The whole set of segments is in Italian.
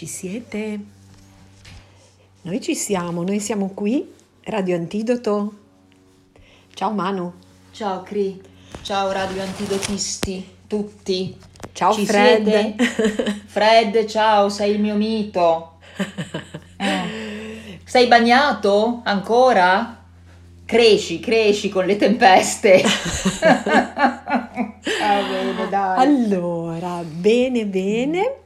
Ci siete? Noi ci siamo, noi siamo qui, Radio Antidoto. Ciao Manu. Ciao Cri, ciao Radio Antidotisti, tutti. Ciao Ci Fred. siete? Fred, ciao, sei il mio mito. Eh. Sei bagnato ancora? Cresci, cresci con le tempeste. ah, bene. Allora, bene, bene.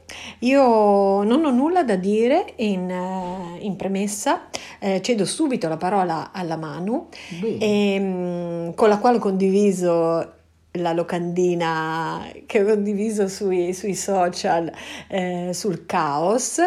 Io non ho nulla da dire in, eh, in premessa, Eh, cedo subito la parola alla Manu, Bene. ehm, con la quale ho condiviso la locandina che ho condiviso sui, sui social eh, sul caos.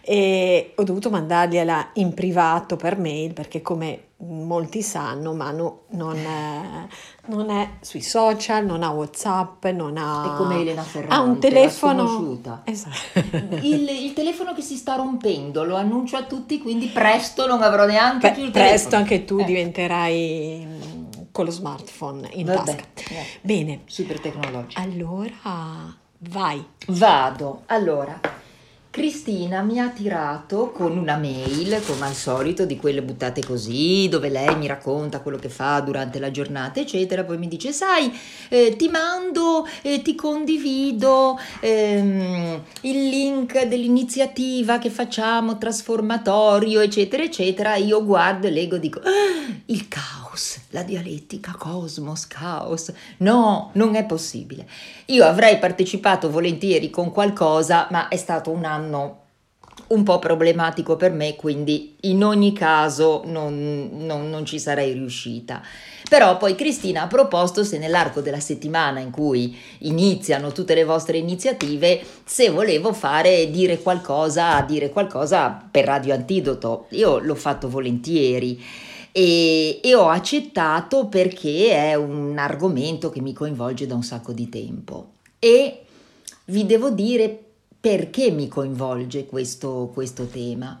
E ho dovuto mandargliela in privato per mail perché come molti sanno Manu non è, non è sui social, non ha Whatsapp, non ha... È come Elena Ferrante, ha un telefono... Esatto. Il, il telefono che si sta rompendo, lo annuncio a tutti, quindi presto non avrò neanche Beh, più il presto telefono. anche tu Eh, diventerai mm, con lo smartphone in vabbè, tasca. eh, Bene, super tecnologico. allora vai. Vado. Allora, Cristina mi ha tirato con una mail, come al solito, di quelle buttate così, dove lei mi racconta quello che fa durante la giornata, eccetera. Poi mi dice: Sai, eh, ti mando, eh, ti condivido ehm, il link dell'iniziativa che facciamo, trasformatorio, eccetera, eccetera. Io guardo e leggo e dico: "Ah, Il caos, la dialettica, cosmos, caos. No, non è possibile. Io avrei partecipato volentieri con qualcosa, ma è stato un anno un po' problematico per me, quindi in ogni caso non, non- non ci sarei riuscita. Però poi Cristina ha proposto se nell'arco della settimana in cui iniziano tutte le vostre iniziative, se volevo fare dire qualcosa, dire qualcosa per Radio Antidoto. Io l'ho fatto volentieri e, e ho accettato perché è un argomento che mi coinvolge da un sacco di tempo. E vi devo dire perché mi coinvolge questo, questo tema.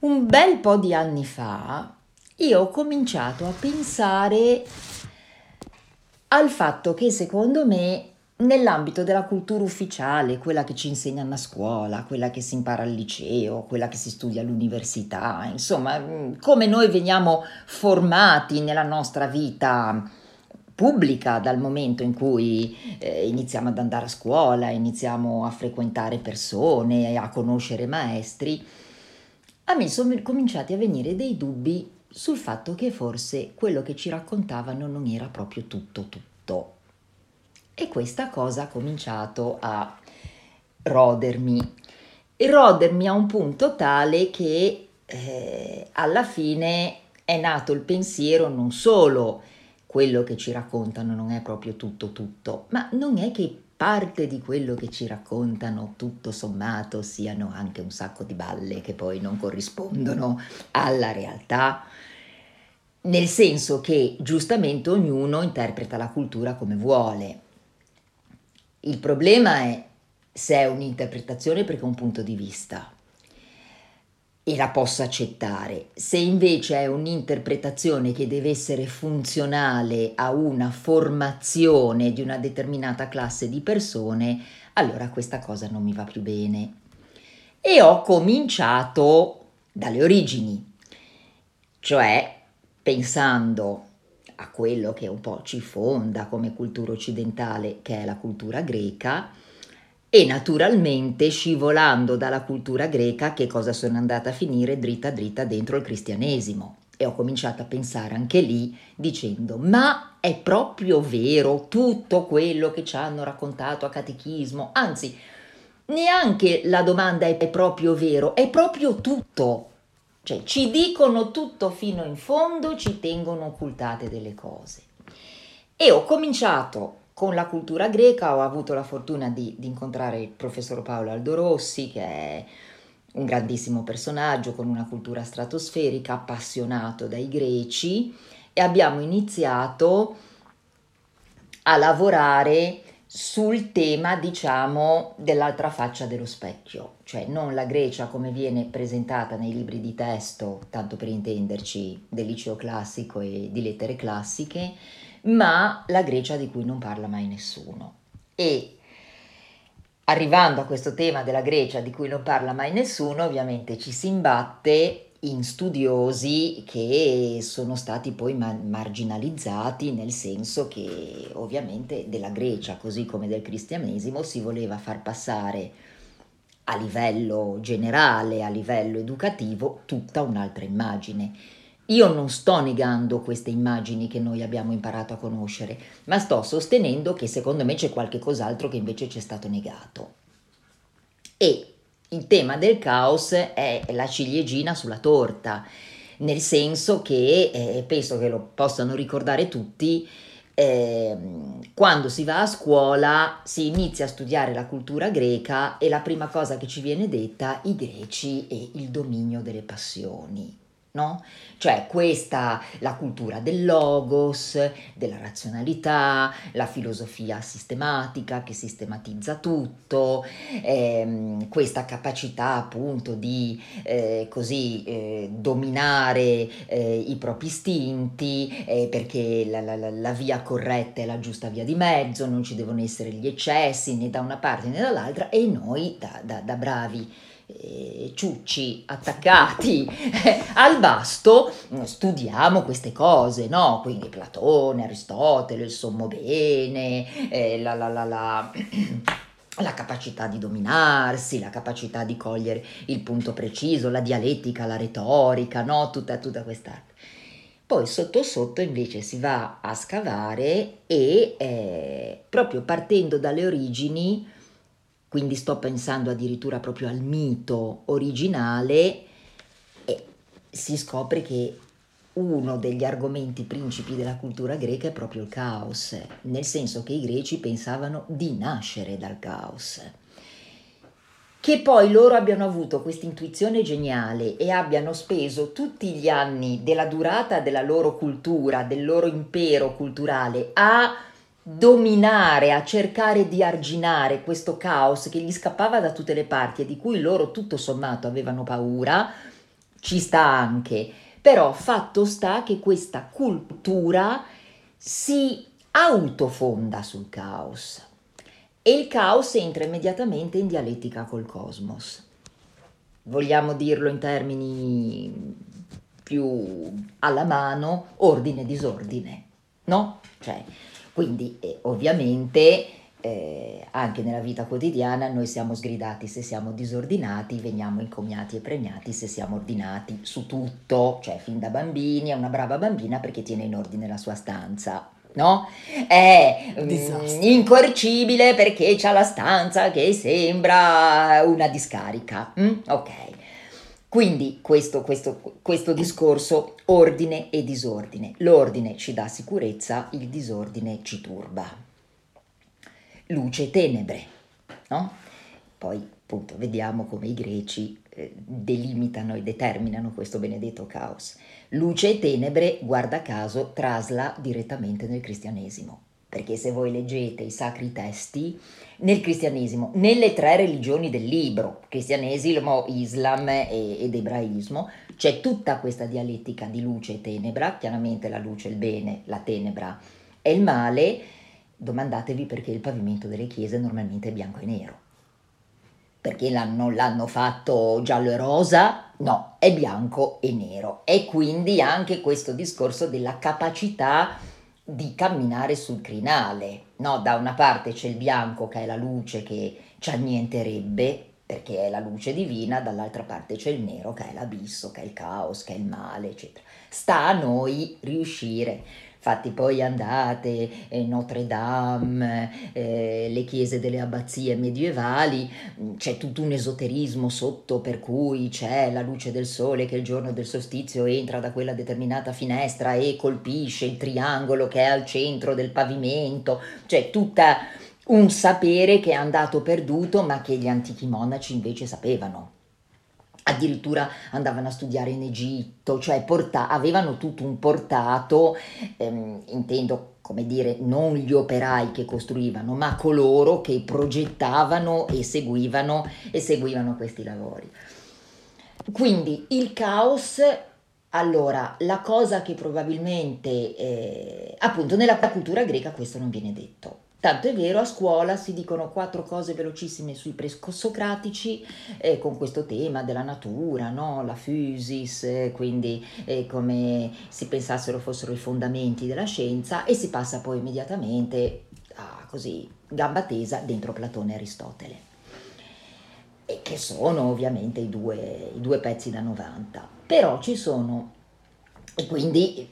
Un bel po' di anni fa io ho cominciato a pensare al fatto che secondo me nell'ambito della cultura ufficiale, quella che ci insegnano a scuola, quella che si impara al liceo, quella che si studia all'università, insomma, mm, come noi veniamo formati nella nostra vita pubblica dal momento in cui eh, iniziamo ad andare a scuola, iniziamo a frequentare persone, a conoscere maestri, a me sono cominciati a venire dei dubbi sul fatto che forse quello che ci raccontavano non era proprio tutto tutto. E questa cosa ha cominciato a rodermi. E rodermi a un punto tale che eh, alla fine è nato il pensiero non solo quello che ci raccontano non è proprio tutto tutto, ma non è che parte di quello che ci raccontano tutto sommato siano anche un sacco di balle che poi non corrispondono alla realtà, nel senso che giustamente ognuno interpreta la cultura come vuole. Il problema è se è un'interpretazione perché è un punto di vista e la posso accettare. Se invece è un'interpretazione che deve essere funzionale a una formazione di una determinata classe di persone, allora questa cosa non mi va più bene. E ho cominciato dalle origini, cioè pensando a quello che un po' ci fonda come cultura occidentale, che è la cultura greca, e naturalmente scivolando dalla cultura greca che cosa sono andata a finire dritta dritta dentro il cristianesimo. E ho cominciato a pensare anche lì dicendo ma è proprio vero tutto quello che ci hanno raccontato a catechismo? Anzi, neanche la domanda è proprio vero, è proprio tutto. Cioè ci dicono tutto fino in fondo, ci tengono occultate delle cose. E ho cominciato con la cultura greca ho avuto la fortuna di, di, incontrare il professor Paolo Aldo Rossi, che è un grandissimo personaggio con una cultura stratosferica, appassionato dai greci, e abbiamo iniziato a lavorare sul tema, diciamo, dell'altra faccia dello specchio, cioè non la Grecia come viene presentata nei libri di testo, tanto per intenderci, del liceo classico e di lettere classiche, ma la Grecia di cui non parla mai nessuno. E arrivando a questo tema della Grecia di cui non parla mai nessuno, ovviamente ci si imbatte in studiosi che sono stati poi marginalizzati nel senso che ovviamente della Grecia così come del cristianesimo si voleva far passare a livello generale, a livello educativo, tutta un'altra immagine. Io non sto negando queste immagini che noi abbiamo imparato a conoscere, ma sto sostenendo che secondo me c'è qualche cos'altro che invece ci è stato negato. E il tema del caos è la ciliegina sulla torta, nel senso che eh, penso che lo possano ricordare tutti. Eh, quando si va a scuola si inizia a studiare la cultura greca e la prima cosa che ci viene detta i greci e il dominio delle passioni no? Cioè questa, la cultura del logos, della razionalità, la filosofia sistematica che sistematizza tutto, ehm, questa capacità appunto di eh, così eh, dominare eh, i propri istinti, eh, perché la, la, la, via corretta è la giusta via di mezzo, non ci devono essere gli eccessi né da una parte né dall'altra e noi da, da, da bravi eh, ciucci attaccati al basto studiamo queste cose, no? Quindi Platone, Aristotele, il sommo bene, eh, la, la, la, la la capacità di dominarsi, la capacità di cogliere il punto preciso, la dialettica, la retorica, no? tutta, tutta quest'arte. Poi sotto sotto invece si va a scavare e eh, proprio partendo dalle origini quindi sto pensando addirittura proprio al mito originale e si scopre che uno degli argomenti principi della cultura greca è proprio il caos, nel senso che i greci pensavano di nascere dal caos. Che poi loro abbiano avuto questa intuizione geniale e abbiano speso tutti gli anni della durata della loro cultura, del loro impero culturale a dominare, a cercare di arginare questo caos che gli scappava da tutte le parti e di cui loro tutto sommato avevano paura, ci sta anche. Però fatto sta che questa cultura si autofonda sul caos e il caos entra immediatamente in dialettica col cosmos. Vogliamo dirlo in termini più alla mano, ordine e disordine, no? Cioè, quindi eh, ovviamente eh, anche nella vita quotidiana noi siamo sgridati se siamo disordinati, veniamo incomiati e premiati se siamo ordinati su tutto, cioè fin da bambini è una brava bambina perché tiene in ordine la sua stanza. No? È mm, incorcibile perché c'ha la stanza che sembra una discarica. Mm? Ok. Quindi questo, questo, questo, discorso ordine e disordine. L'ordine ci dà sicurezza, il disordine ci turba. Luce e tenebre, no? Poi appunto vediamo come i greci eh, delimitano e determinano questo benedetto caos. Luce e tenebre, guarda caso, trasla direttamente nel cristianesimo perché se voi leggete i sacri testi, nel cristianesimo, nelle tre religioni del libro, cristianesimo, islam ed ebraismo, c'è tutta questa dialettica di luce e tenebra, chiaramente la luce è il bene, la tenebra è il male, domandatevi perché il pavimento delle chiese normalmente è bianco e nero. Perché l'hanno, l'hanno fatto giallo e rosa? No, è bianco e nero. E quindi anche questo discorso della capacità di camminare sul crinale. No, da una parte c'è il bianco che è la luce che ci annienterebbe perché è la luce divina, dall'altra parte c'è il nero che è l'abisso, che è il caos, che è il male, eccetera. Sta a noi riuscire Infatti poi andate eh, Notre Dame, eh, le chiese delle abbazie medievali, mm, c'è tutto un esoterismo sotto per cui c'è la luce del sole che il giorno del solstizio entra da quella determinata finestra e colpisce il triangolo che è al centro del pavimento, c'è tutta un sapere che è andato perduto ma che gli antichi monaci invece sapevano addirittura andavano a studiare in Egitto, cioè porta- avevano tutto un portato, ehm, intendo come dire, non gli operai che costruivano, ma coloro che progettavano e seguivano, e seguivano questi lavori. Quindi il caos, allora, la cosa che probabilmente, eh, appunto, nella cultura greca questo non viene detto Tanto è vero, a scuola si dicono quattro cose velocissime sui presocratici eh, con questo tema della natura, no? la physis, eh, quindi eh, come si pensassero fossero i fondamenti della scienza e si passa poi immediatamente a così gamba tesa dentro Platone e Aristotele, e che sono ovviamente i due, i due pezzi da 90. Però ci sono, e quindi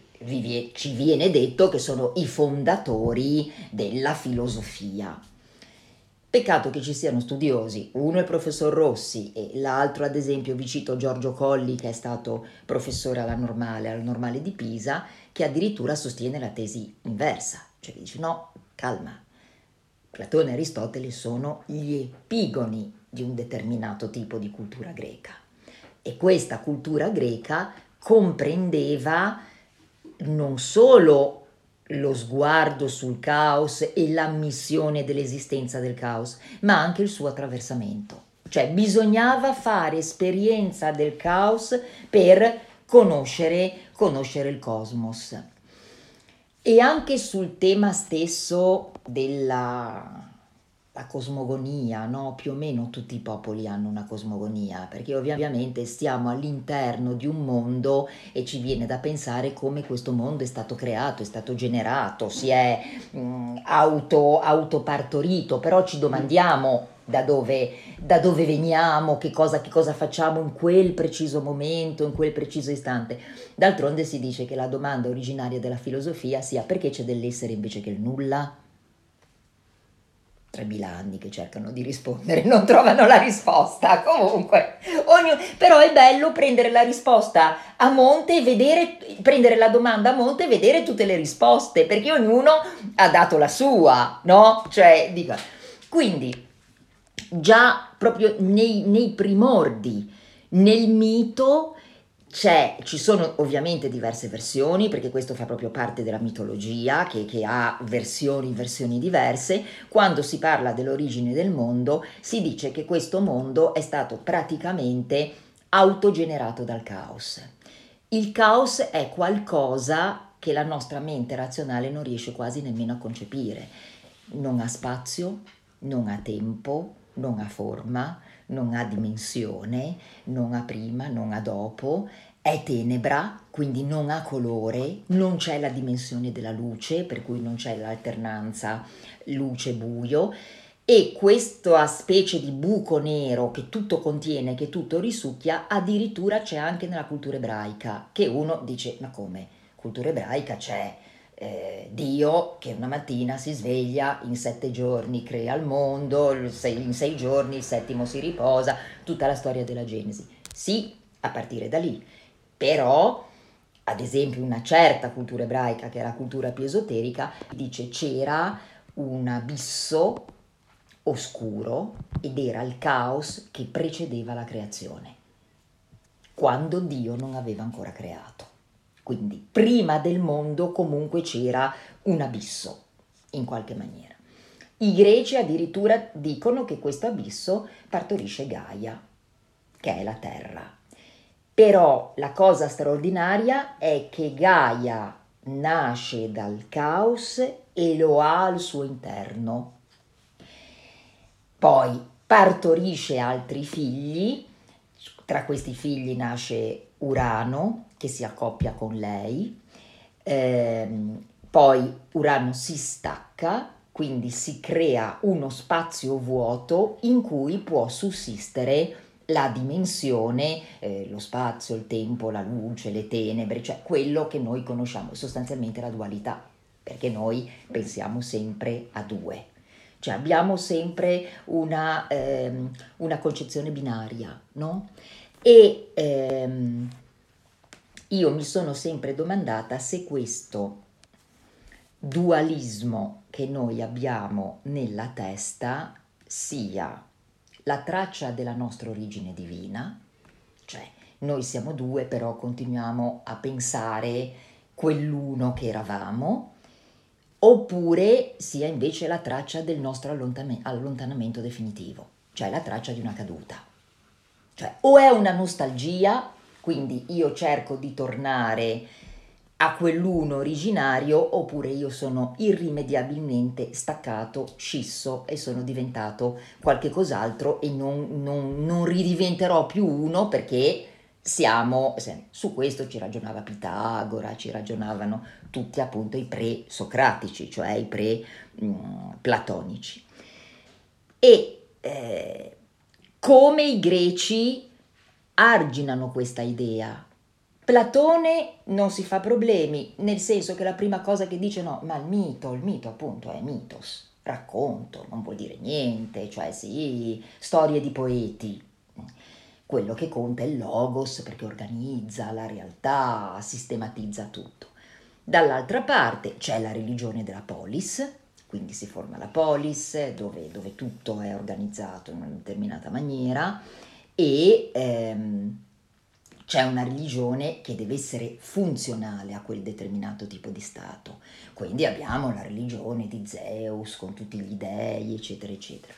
ci viene detto che sono i fondatori della filosofia. Peccato che ci siano studiosi, uno è il professor Rossi e l'altro ad esempio vi cito Giorgio Colli che è stato professore alla normale, alla normale di Pisa, che addirittura sostiene la tesi inversa, cioè dice no, calma, Platone e Aristotele sono gli epigoni di un determinato tipo di cultura greca e questa cultura greca comprendeva non solo lo sguardo sul caos e l'ammissione dell'esistenza del caos, ma anche il suo attraversamento. Cioè bisognava fare esperienza del caos per conoscere, conoscere il cosmos. E anche sul tema stesso della la cosmogonia, no? più o meno tutti i popoli hanno una cosmogonia, perché ovviamente stiamo all'interno di un mondo e ci viene da pensare come questo mondo è stato creato, è stato generato, si è mh, mm, auto, autopartorito, però ci domandiamo da dove, da dove veniamo, che cosa, che cosa facciamo in quel preciso momento, in quel preciso istante. D'altronde si dice che la domanda originaria della filosofia sia perché c'è dell'essere invece che il nulla? 3.000 anni che cercano di rispondere, non trovano la risposta. Comunque, ognuno, però è bello prendere la risposta a monte e vedere, prendere la domanda a monte e vedere tutte le risposte, perché ognuno ha dato la sua, no? Cioè, dico, quindi, già proprio nei, nei primordi, nel mito, c'è, ci sono ovviamente diverse versioni, perché questo fa proprio parte della mitologia, che, che, ha versioni, versioni diverse. Quando si parla dell'origine del mondo, si dice che questo mondo è stato praticamente autogenerato dal caos. Il caos è qualcosa che la nostra mente razionale non riesce quasi nemmeno a concepire. Non ha spazio, non ha tempo, non ha forma, non ha dimensione, non ha prima, non ha dopo, è tenebra, quindi non ha colore, non c'è la dimensione della luce, per cui non c'è l'alternanza luce-buio e questa specie di buco nero che tutto contiene, che tutto risucchia, addirittura c'è anche nella cultura ebraica, che uno dice ma come? Cultura ebraica c'è eh, Dio che una mattina si sveglia, in sette giorni crea il mondo, in sei giorni il settimo si riposa, tutta la storia della Genesi. Sì, a partire da lì, però ad esempio una certa cultura ebraica, che è la cultura più esoterica, dice c'era un abisso oscuro ed era il caos che precedeva la creazione, quando Dio non aveva ancora creato. Quindi prima del mondo comunque c'era un abisso, in qualche maniera. I greci addirittura dicono che questo abisso partorisce Gaia, che è la terra. Però la cosa straordinaria è che Gaia nasce dal caos e lo ha al suo interno. Poi partorisce altri figli, tra questi figli nasce Urano, che si accoppia con lei, eh, poi Urano si stacca, quindi si crea uno spazio vuoto in cui può sussistere la dimensione, eh, lo spazio, il tempo, la luce, le tenebre, cioè quello che noi conosciamo, sostanzialmente la dualità, perché noi pensiamo sempre a due, cioè abbiamo sempre una, ehm, una concezione binaria, no? E ehm, io mi sono sempre domandata se questo dualismo che noi abbiamo nella testa sia la traccia della nostra origine divina, cioè noi siamo due però continuiamo a pensare quell'uno che eravamo, oppure sia invece la traccia del nostro allontanamento definitivo, cioè la traccia di una caduta. Cioè o è una nostalgia quindi io cerco di tornare a quell'uno originario oppure io sono irrimediabilmente staccato, scisso e sono diventato qualche cos'altro e non, non, non ridiventerò più uno perché siamo, su questo ci ragionava Pitagora, ci ragionavano tutti appunto i pre-socratici, cioè i pre-platonici. E eh, come i greci arginano questa idea? Platone non si fa problemi, nel senso che la prima cosa che dice no, ma il mito, il mito appunto è mitos, racconto, non vuol dire niente, cioè sì, storie di poeti. Quello che conta è il logos perché organizza la realtà, sistematizza tutto. Dall'altra parte c'è la religione della polis, quindi si forma la polis dove, dove tutto è organizzato in una determinata maniera e ehm, c'è una religione che deve essere funzionale a quel determinato tipo di stato. Quindi abbiamo la religione di Zeus con tutti gli dei, eccetera, eccetera.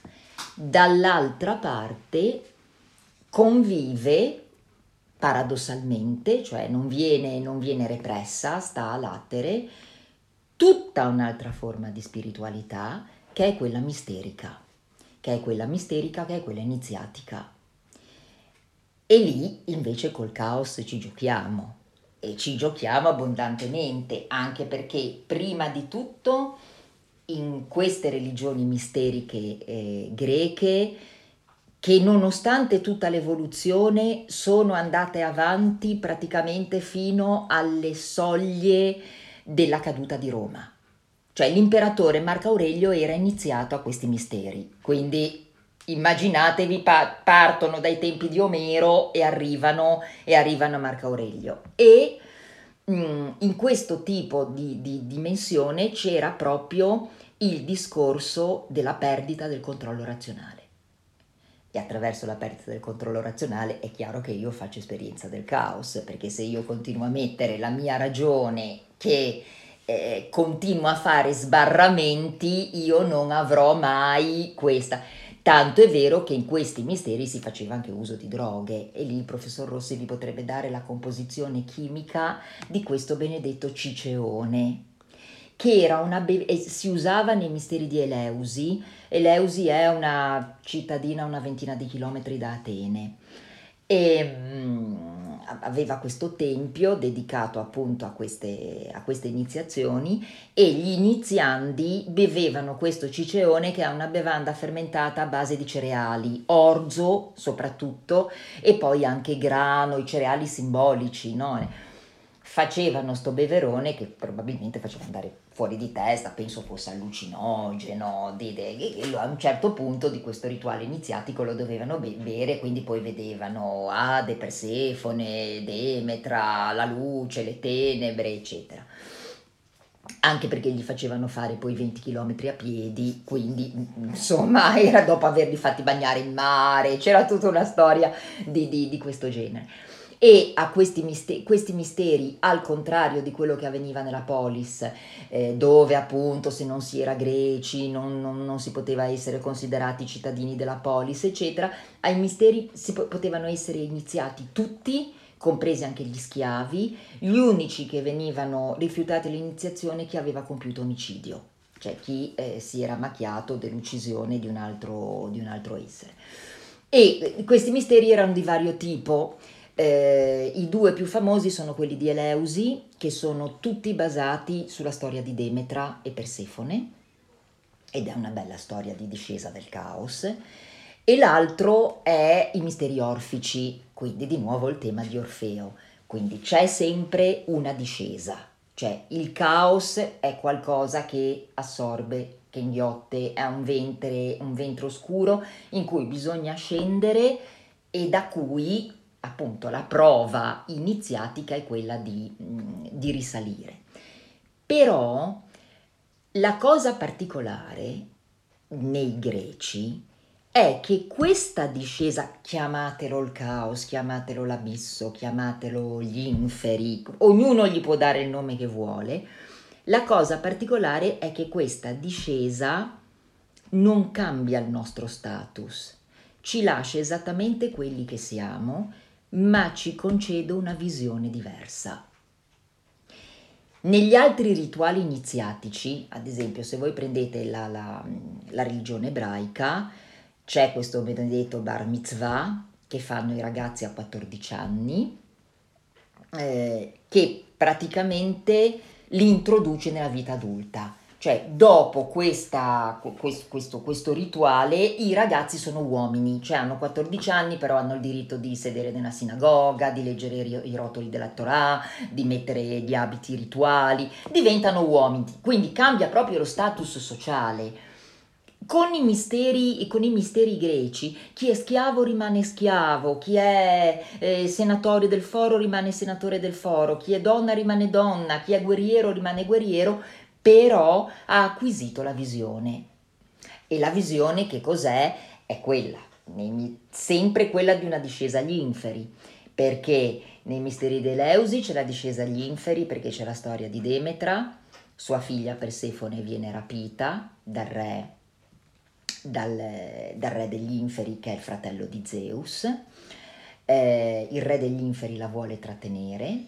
Dall'altra parte convive paradossalmente, cioè non viene, non viene repressa, sta a lattere, tutta un'altra forma di spiritualità che è quella misterica, che è quella misterica, che è quella iniziatica. E lì invece col caos ci giochiamo. E ci giochiamo abbondantemente, anche perché prima di tutto in queste religioni misteriche eh, greche, che nonostante tutta l'evoluzione sono andate avanti praticamente fino alle soglie della caduta di Roma. Cioè l'imperatore Marco Aurelio era iniziato a questi misteri, quindi immaginatevi, pa- partono dai tempi di Omero e arrivano, e arrivano a Marco Aurelio. E mh, mm, in questo tipo di, di dimensione c'era proprio il discorso della perdita del controllo razionale. E attraverso la perdita del controllo razionale è chiaro che io faccio esperienza del caos, perché se io continuo a mettere la mia ragione che eh, continua a fare sbarramenti, io non avrò mai questa. Tanto è vero che in questi misteri si faceva anche uso di droghe e lì il professor Rossi vi potrebbe dare la composizione chimica di questo benedetto ciceone che era una be- si usava nei misteri di Eleusi. Eleusi è una cittadina a una ventina di chilometri da Atene e mm, aveva questo tempio dedicato appunto a queste, a queste iniziazioni e gli iniziandi bevevano questo ciceone che è una bevanda fermentata a base di cereali, orzo soprattutto e poi anche grano, i cereali simbolici, no? facevano sto beverone che probabilmente faceva andare fuori di testa, penso fosse allucinogeno, di, di, a un certo punto di questo rituale iniziatico lo dovevano be- bere, quindi poi vedevano Ade, Persefone, Demetra, la luce, le tenebre, eccetera. Anche perché gli facevano fare poi 20 km a piedi, quindi insomma era dopo averli fatti bagnare in mare, c'era tutta una storia di, di questo genere e a questi misteri, questi misteri, al contrario di quello che avveniva nella polis, eh, dove appunto se non si era greci non, non, non, si poteva essere considerati cittadini della polis, eccetera, ai misteri si po- potevano essere iniziati tutti compresi anche gli schiavi, gli unici che venivano rifiutati l'iniziazione chi aveva compiuto omicidio, cioè chi eh, si era macchiato dell'uccisione di un altro, di un altro essere. E eh, questi misteri erano di vario tipo, eh, I due più famosi sono quelli di Eleusi, che sono tutti basati sulla storia di Demetra e Persefone, ed è una bella storia di discesa del caos, e l'altro è i misteri orfici, quindi di nuovo il tema di Orfeo. Quindi c'è sempre una discesa, cioè il caos è qualcosa che assorbe, che inghiotte, è un ventre, un ventre oscuro in cui bisogna scendere e da cui appunto la prova iniziatica è quella di, mm, di risalire. Però la cosa particolare nei greci è che questa discesa, chiamatelo il caos, chiamatelo l'abisso, chiamatelo gli inferi, ognuno gli può dare il nome che vuole, la cosa particolare è che questa discesa non cambia il nostro status, ci lascia esattamente quelli che siamo ma ci concede una visione diversa. Negli altri rituali iniziatici, ad esempio se voi prendete la, la, la religione ebraica, c'è questo benedetto bar mitzvah che fanno i ragazzi a 14 anni, eh, che praticamente li introduce nella vita adulta. Cioè, dopo questa, questo, questo, rituale, i ragazzi sono uomini, cioè hanno 14 anni, però hanno il diritto di sedere nella sinagoga, di leggere i, rotoli della Torah, di mettere gli abiti rituali, diventano uomini. Quindi cambia proprio lo status sociale. Con i, misteri, con i misteri greci, chi è schiavo rimane schiavo, chi è eh, senatore del foro rimane senatore del foro, chi è donna rimane donna, chi è guerriero rimane guerriero, però ha acquisito la visione. E la visione che cos'è? È quella, sempre quella di una discesa agli inferi, perché nei misteri dei Leusi c'è la discesa agli inferi perché c'è la storia di Demetra, sua figlia Persefone viene rapita dal re, dal, dal re degli inferi che è il fratello di Zeus, eh, il re degli inferi la vuole trattenere,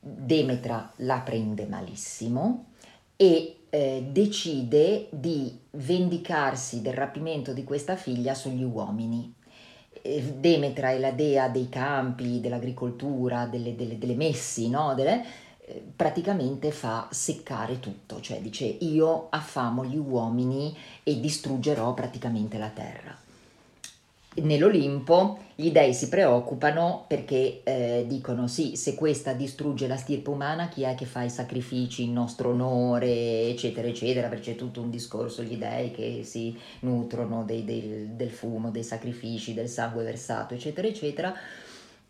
Demetra la prende malissimo, e eh, decide di vendicarsi del rapimento di questa figlia sugli uomini. Demetra è la dea dei campi, dell'agricoltura, delle, delle, delle messi, no? delle, eh, praticamente fa seccare tutto, cioè dice io affamo gli uomini e distruggerò praticamente la terra nell'Olimpo gli dei si preoccupano perché eh, dicono sì, se questa distrugge la stirpe umana, chi è che fa i sacrifici in nostro onore, eccetera, eccetera, perché c'è tutto un discorso, gli dei che si nutrono dei, del, del fumo, dei sacrifici, del sangue versato, eccetera, eccetera.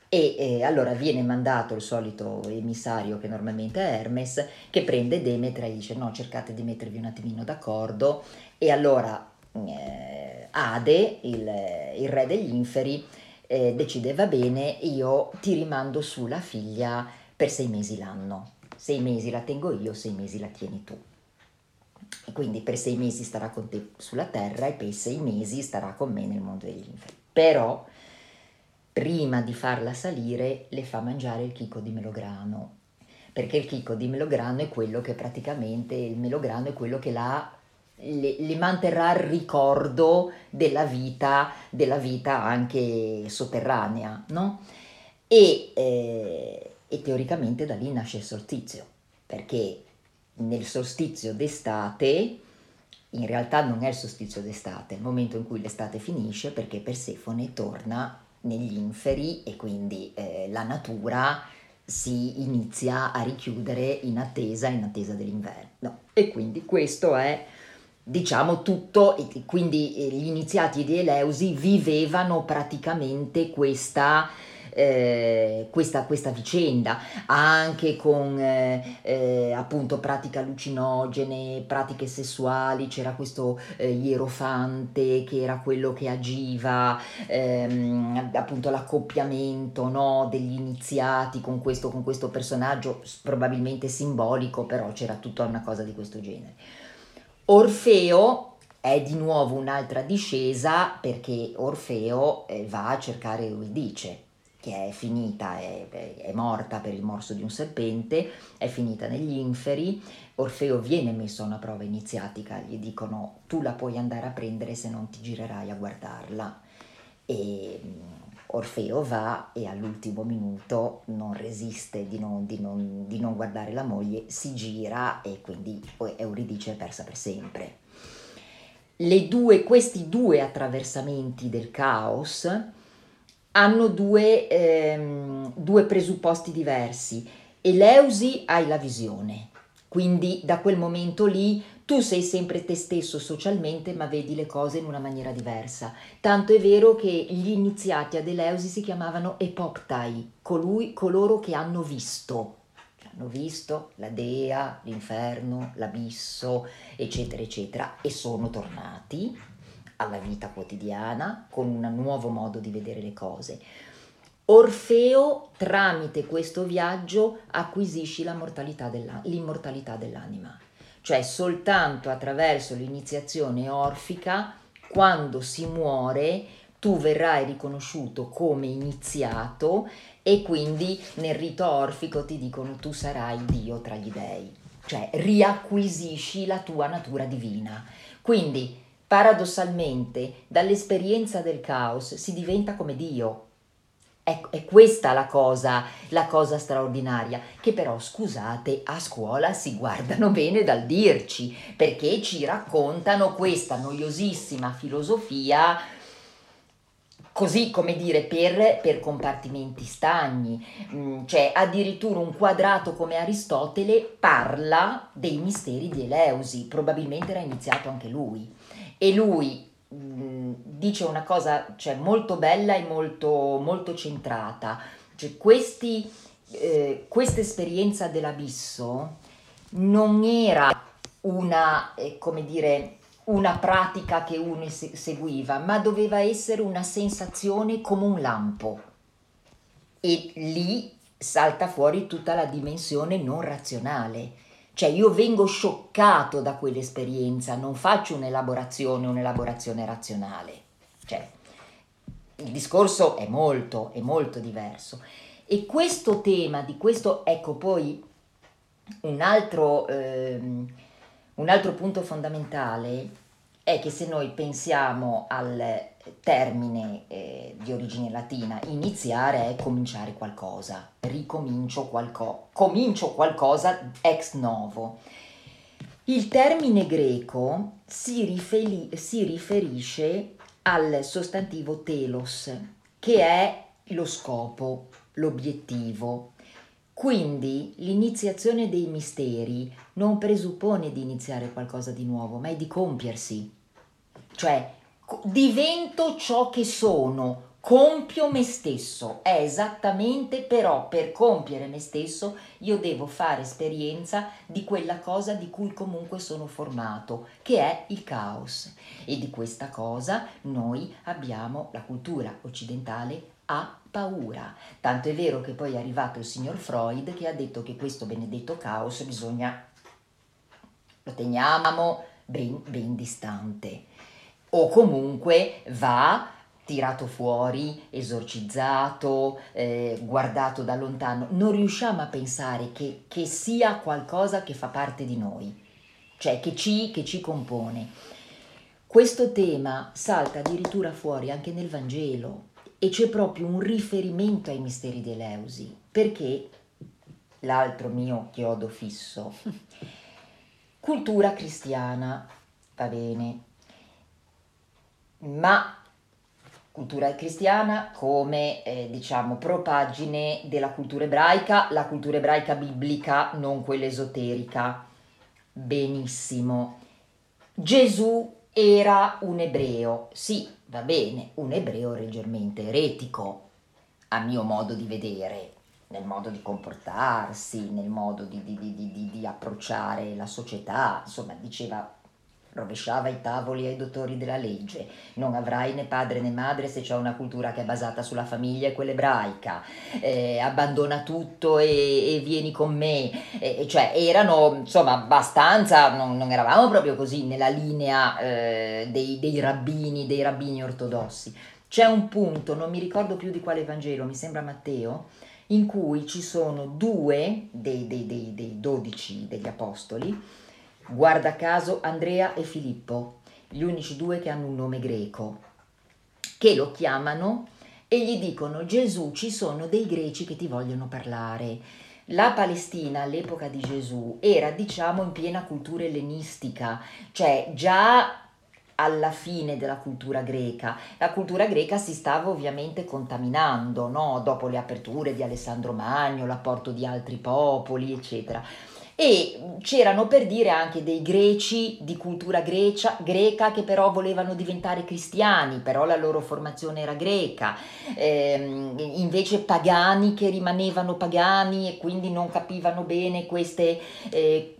E eh, allora viene mandato il solito emissario che normalmente è Hermes, che prende Demetra e dice no, cercate di mettervi un attimino d'accordo e allora eh, Ade, il, il, re degli inferi, eh, decide va bene, io ti rimando su la figlia per sei mesi l'anno. Sei mesi la tengo io, sei mesi la tieni tu. E quindi per sei mesi starà con te sulla terra e per sei mesi starà con me nel mondo degli inferi. Però prima di farla salire le fa mangiare il chicco di melograno, perché il chicco di melograno è quello che praticamente, il melograno è quello che la le, le, manterrà il ricordo della vita, della vita anche sotterranea, no? E, eh, e teoricamente da lì nasce il solstizio, perché nel solstizio d'estate in realtà non è il solstizio d'estate, è il momento in cui l'estate finisce perché Persefone torna negli inferi e quindi eh, la natura si inizia a richiudere in attesa, in attesa dell'inverno. E quindi questo è diciamo tutto, quindi gli iniziati di Eleusi vivevano praticamente questa, eh, questa, questa, vicenda, anche con eh, eh, appunto pratiche allucinogene, pratiche sessuali, c'era questo eh, ierofante che era quello che agiva, ehm, appunto l'accoppiamento no, degli iniziati con questo, con questo personaggio, probabilmente simbolico, però c'era tutta una cosa di questo genere. Orfeo è di nuovo un'altra discesa perché Orfeo eh, va a cercare Euridice che è finita, è, è, morta per il morso di un serpente, è finita negli inferi, Orfeo viene messo a una prova iniziatica, gli dicono tu la puoi andare a prendere se non ti girerai a guardarla. E mm, Orfeo va e all'ultimo minuto non resiste di non, di, non, di non, guardare la moglie, si gira e quindi Euridice è persa per sempre. Due, questi due attraversamenti del caos hanno due, ehm, due presupposti diversi. Eleusi hai la visione, quindi da quel momento lì tu sei sempre te stesso socialmente, ma vedi le cose in una maniera diversa. Tanto è vero che gli iniziati ad Eleusi si chiamavano epoptai, colui, coloro che hanno visto. Hanno visto la dea, l'inferno, l'abisso, eccetera, eccetera, e sono tornati alla vita quotidiana con un nuovo modo di vedere le cose. Orfeo, tramite questo viaggio, acquisisci l'immortalità dell'anima cioè soltanto attraverso l'iniziazione orfica, quando si muore, tu verrai riconosciuto come iniziato e quindi nel rito orfico ti dicono tu sarai Dio tra gli dei, cioè riacquisisci la tua natura divina. Quindi paradossalmente dall'esperienza del caos si diventa come Dio. È, è questa la cosa, la cosa straordinaria, che però, scusate, a scuola si guardano bene dal dirci, perché ci raccontano questa noiosissima filosofia così come dire per, per compartimenti stagni, mm, cioè addirittura un quadrato come Aristotele parla dei misteri di Eleusi, probabilmente era iniziato anche lui. E lui mm, dice una cosa cioè, molto bella e molto, molto centrata, cioè questi, eh, questa esperienza dell'abisso non era una, eh, come dire, una pratica che uno seguiva, ma doveva essere una sensazione come un lampo. E lì salta fuori tutta la dimensione non razionale. Cioè io vengo scioccato da quell'esperienza, non faccio un'elaborazione, un'elaborazione razionale. Cioè, il discorso è molto, è molto diverso. E questo tema di questo, ecco poi un altro... Ehm, un altro punto fondamentale è che se noi pensiamo al termine eh, di origine latina, iniziare è cominciare qualcosa, ricomincio qualcosa, comincio qualcosa ex novo. Il termine greco si, riferi- si riferisce al sostantivo telos, che è lo scopo, l'obiettivo, quindi l'iniziazione dei misteri non presuppone di iniziare qualcosa di nuovo, ma è di compiersi. Cioè, divento ciò che sono, compio me stesso. È esattamente però per compiere me stesso io devo fare esperienza di quella cosa di cui comunque sono formato, che è il caos. E di questa cosa noi abbiamo la cultura occidentale ha paura. Tanto è vero che poi è arrivato il signor Freud che ha detto che questo benedetto caos bisogna lo teniamo ben, ben distante o comunque va tirato fuori, esorcizzato, eh, guardato da lontano. Non riusciamo a pensare che, che, sia qualcosa che fa parte di noi, cioè che ci, che ci compone. Questo tema salta addirittura fuori anche nel Vangelo e c'è proprio un riferimento ai misteri di Eleusi, perché? L'altro mio chiodo fisso, cultura cristiana, va bene, ma cultura cristiana come eh, diciamo propagine della cultura ebraica, la cultura ebraica biblica, non quella esoterica. Benissimo. Gesù era un ebreo, sì, va bene, un ebreo leggermente eretico, a mio modo di vedere, nel modo di comportarsi, nel modo di, di, di, di approcciare la società, insomma, diceva rovesciava i tavoli ai dottori della legge. Non avrai né padre né madre se c'è una cultura che è basata sulla famiglia e quella ebraica. Eh, abbandona tutto e, e, vieni con me. Eh, cioè, erano insomma abbastanza, non, non, eravamo proprio così nella linea eh, dei, dei rabbini, dei rabbini ortodossi. C'è un punto, non mi ricordo più di quale Vangelo, mi sembra Matteo, in cui ci sono due dei, dodici degli apostoli Guarda caso Andrea e Filippo, gli unici due che hanno un nome greco, che lo chiamano e gli dicono Gesù ci sono dei greci che ti vogliono parlare. La Palestina all'epoca di Gesù era diciamo in piena cultura ellenistica, cioè già alla fine della cultura greca. La cultura greca si stava ovviamente contaminando, no? dopo le aperture di Alessandro Magno, l'apporto di altri popoli, eccetera e c'erano per dire anche dei greci di cultura grecia, greca che però volevano diventare cristiani, però la loro formazione era greca, ehm, invece pagani che rimanevano pagani e quindi non capivano bene queste, eh,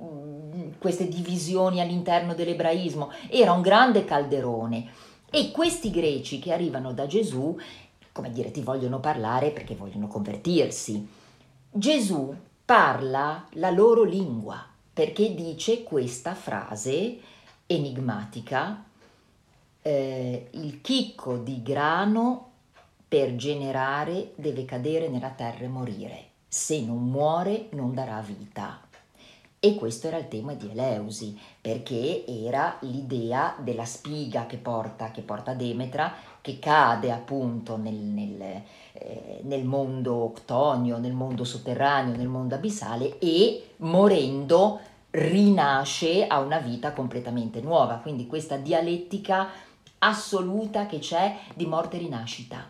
queste divisioni all'interno dell'ebraismo. Era un grande calderone e questi greci che arrivano da Gesù, come dire, ti vogliono parlare perché vogliono convertirsi. Gesù parla la loro lingua perché dice questa frase enigmatica eh, il chicco di grano per generare deve cadere nella terra e morire. Se non muore non darà vita. E questo era il tema di Eleusi, perché era l'idea della spiga che porta, che porta Demetra, che cade appunto nel, nel, nel mondo octonio, nel mondo sotterraneo, nel mondo abissale e morendo rinasce a una vita completamente nuova. Quindi questa dialettica assoluta che c'è di morte e rinascita.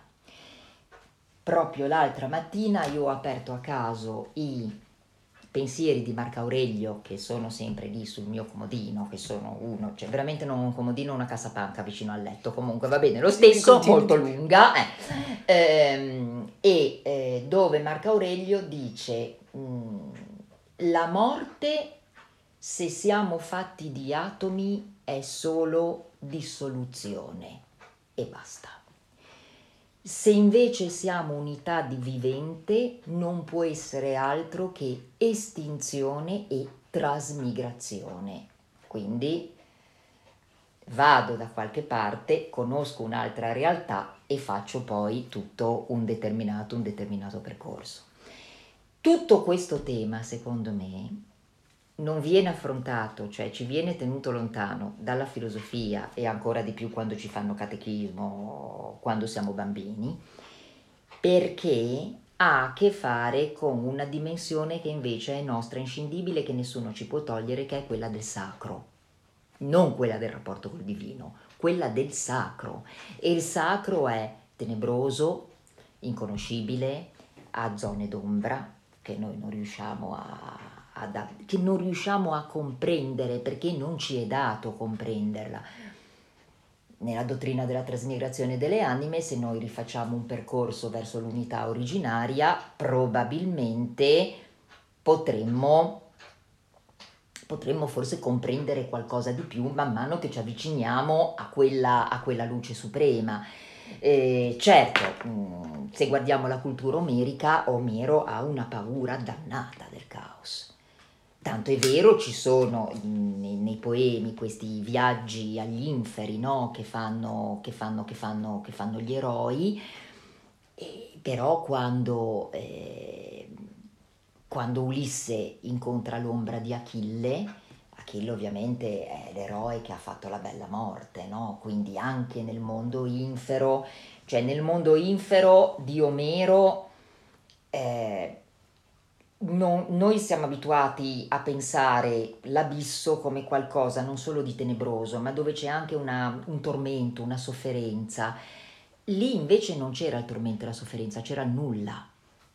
Proprio l'altra mattina io ho aperto a caso i pensieri di Marco Aurelio che sono sempre lì sul mio comodino, che sono uno, cioè veramente non un comodino, una cassapanca vicino al letto, comunque va bene lo stesso, molto lunga, eh. ehm, e eh, dove Marco Aurelio dice mm, la morte se siamo fatti di atomi è solo dissoluzione e basta. Se invece siamo unità di vivente, non può essere altro che estinzione e trasmigrazione. Quindi vado da qualche parte, conosco un'altra realtà e faccio poi tutto un determinato, un determinato percorso. Tutto questo tema, secondo me, non viene affrontato, cioè ci viene tenuto lontano dalla filosofia e ancora di più quando ci fanno catechismo, quando siamo bambini, perché ha a che fare con una dimensione che invece è nostra, inscindibile, che nessuno ci può togliere, che è quella del sacro, non quella del rapporto col divino, quella del sacro. E il sacro è tenebroso, inconoscibile, ha zone d'ombra che noi non riusciamo a ad, che non riusciamo a comprendere perché non ci è dato comprenderla. Nella dottrina della trasmigrazione delle anime, se noi rifacciamo un percorso verso l'unità originaria, probabilmente potremmo potremmo forse comprendere qualcosa di più man mano che ci avviciniamo a quella, a quella luce suprema. Eh, certo, mm, se guardiamo la cultura omerica, Omero ha una paura dannata del caos. Tanto è vero, ci sono nei, nei poemi questi viaggi agli inferi no? che, fanno, che, fanno, che, fanno, che, fanno, gli eroi, però quando, eh, quando Ulisse incontra l'ombra di Achille, Achille ovviamente è l'eroe che ha fatto la bella morte, no? quindi anche nel mondo infero, cioè nel mondo infero di Omero... Eh, non, noi siamo abituati a pensare l'abisso come qualcosa non solo di tenebroso, ma dove c'è anche una, un tormento, una sofferenza. Lì invece non c'era il tormento e la sofferenza, c'era nulla,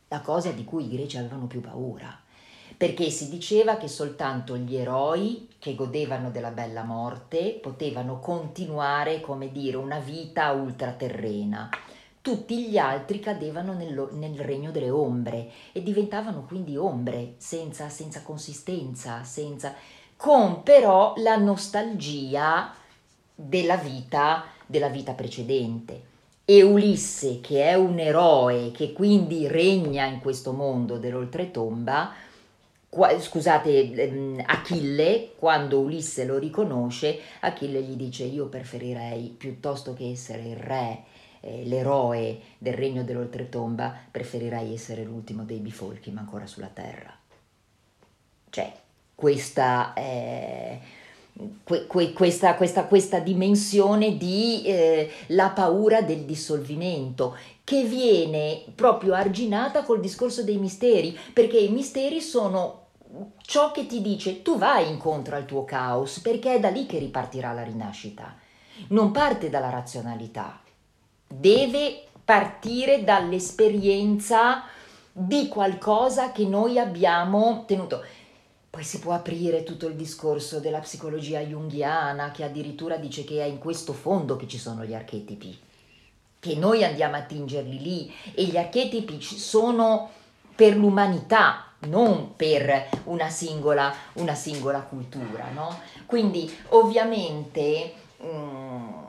la cosa di cui i greci avevano più paura, perché si diceva che soltanto gli eroi che godevano della bella morte potevano continuare, come dire, una vita ultraterrena tutti gli altri cadevano nel, nel regno delle ombre e diventavano quindi ombre senza, senza consistenza, senza, con però la nostalgia della vita, della vita precedente. E Ulisse, che è un eroe, che quindi regna in questo mondo dell'oltretomba, qua, scusate, ehm, Achille, quando Ulisse lo riconosce, Achille gli dice io preferirei piuttosto che essere il re eh, l'eroe del regno dell'oltretomba, preferirai essere l'ultimo dei bifolchi, ma ancora sulla terra. Cioè, questa, eh, que, que, questa, questa, questa, dimensione di eh, la paura del dissolvimento che viene proprio arginata col discorso dei misteri, perché i misteri sono ciò che ti dice tu vai incontro al tuo caos, perché è da lì che ripartirà la rinascita. Non parte dalla razionalità, deve partire dall'esperienza di qualcosa che noi abbiamo tenuto. Poi si può aprire tutto il discorso della psicologia junghiana che addirittura dice che è in questo fondo che ci sono gli archetipi, che noi andiamo a tingerli lì e gli archetipi sono per l'umanità, non per una singola, una singola cultura. No? Quindi ovviamente... Mm,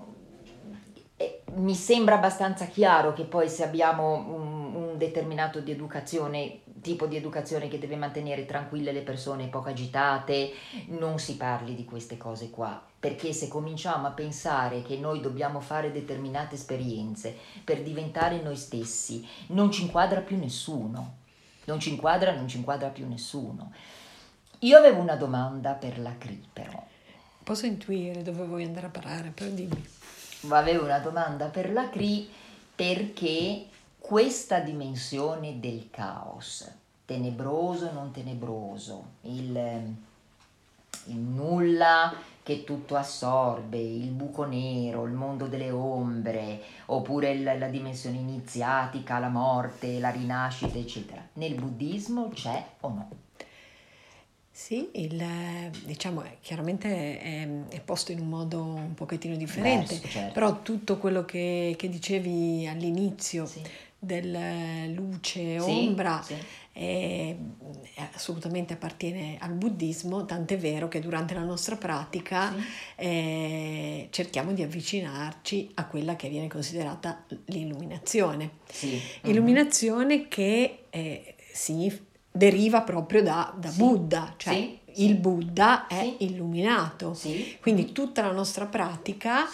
mi sembra abbastanza chiaro che poi se abbiamo un, un, determinato di educazione, tipo di educazione che deve mantenere tranquille le persone, poco agitate, non si parli di queste cose qua. perché se cominciamo a pensare che noi dobbiamo fare determinate esperienze per diventare noi stessi, non ci inquadra più nessuno. Non ci inquadra, non ci inquadra più nessuno. Io avevo una domanda per la CRI però. Posso intuire dove vuoi andare a parare, però dimmi. Avevo una domanda per la CRI perché questa dimensione del caos, tenebroso, non tenebroso, il, il nulla che tutto assorbe, il buco nero, il mondo delle ombre, oppure il, la dimensione iniziatica, la morte, la rinascita, eccetera. Nel buddismo c'è o no? Sì, il, diciamo, chiaramente è, è, posto in un modo un pochettino differente, Verso, certo. però tutto quello che, che dicevi all'inizio Sì. del luce, Sì, ombra, sì. è assolutamente appartiene al buddismo, tant'è vero che durante la nostra pratica Sì. eh, cerchiamo di avvicinarci a quella che viene considerata l'illuminazione. Sì. Illuminazione che eh, signif- deriva proprio da, da Sì. Buddha, cioè Sì, il. Buddha è Sì. illuminato. Quindi tutta la nostra pratica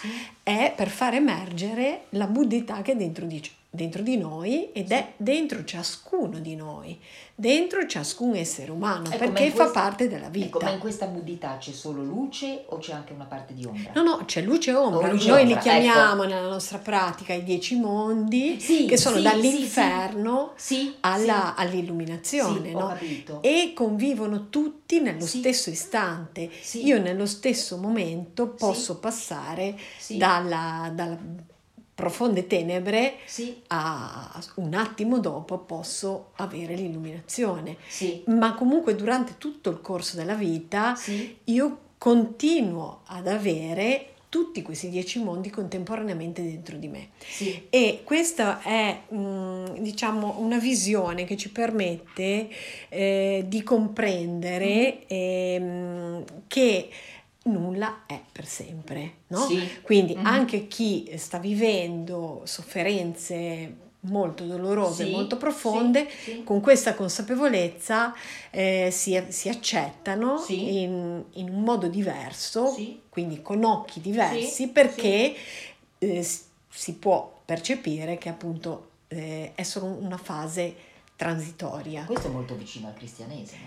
è per far emergere la buddhità che è dentro di, dentro di noi ed è dentro ciascuno di noi, dentro ciascun essere umano, Ecco, ma perché in fa questa- parte della vita. Ecco, ma in questa buddhità c'è solo luce o c'è anche una parte di ombra? No, no, c'è luce e ombra. Oh, luce Noi li ombra, chiamiamo nella nostra pratica i dieci mondi, Sì, che sono sì, dall'inferno Sì, alla- all'illuminazione, no? E convivono tutti nello stesso istante. Io nello stesso momento posso passare dalla, dalla profonde tenebre Sì, a un attimo dopo posso avere l'illuminazione. sì, Ma comunque durante tutto il corso della vita sì, io continuo ad avere tutti questi dieci mondi contemporaneamente dentro di me. E questa è, mm, diciamo, una visione che ci permette eh, di comprendere ehm, che nulla è per sempre, no? Sì. Quindi Mhm. anche chi sta vivendo sofferenze molto dolorose, Sì, molto profonde, sì, sì. con questa consapevolezza eh, si, si accettano in, in un modo diverso, quindi con occhi diversi, perché eh, si può percepire che appunto eh, è solo una fase transitoria. Questo è molto vicino al cristianesimo.